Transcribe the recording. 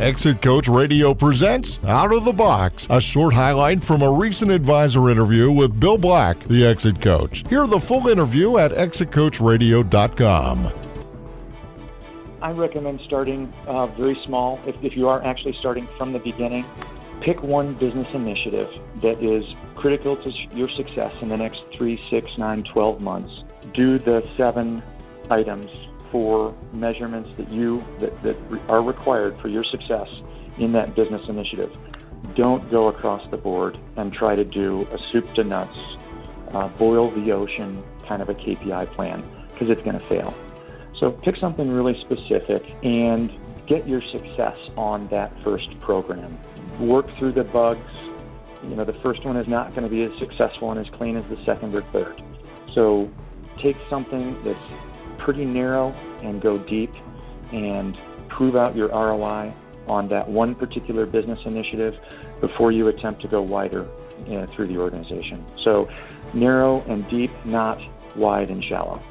Exit Coach Radio presents Out of the Box, a short highlight from a recent advisor interview with Bill Black, the Exit Coach. Hear the full interview at exitcoachradio.com. I recommend starting uh, very small. If, if you are actually starting from the beginning, pick one business initiative that is critical to your success in the next three, six, nine, 12 months. Do the seven items for measurements that you that, that are required for your success in that business initiative. Don't go across the board and try to do a soup to nuts, uh, boil the ocean kind of a KPI plan because it's going to fail. So pick something really specific and get your success on that first program. Work through the bugs. You know, the first one is not going to be as successful and as clean as the second or third. So take something that's pretty narrow and go deep and prove out your ROI on that one particular business initiative before you attempt to go wider uh, through the organization. So narrow and deep, not wide and shallow.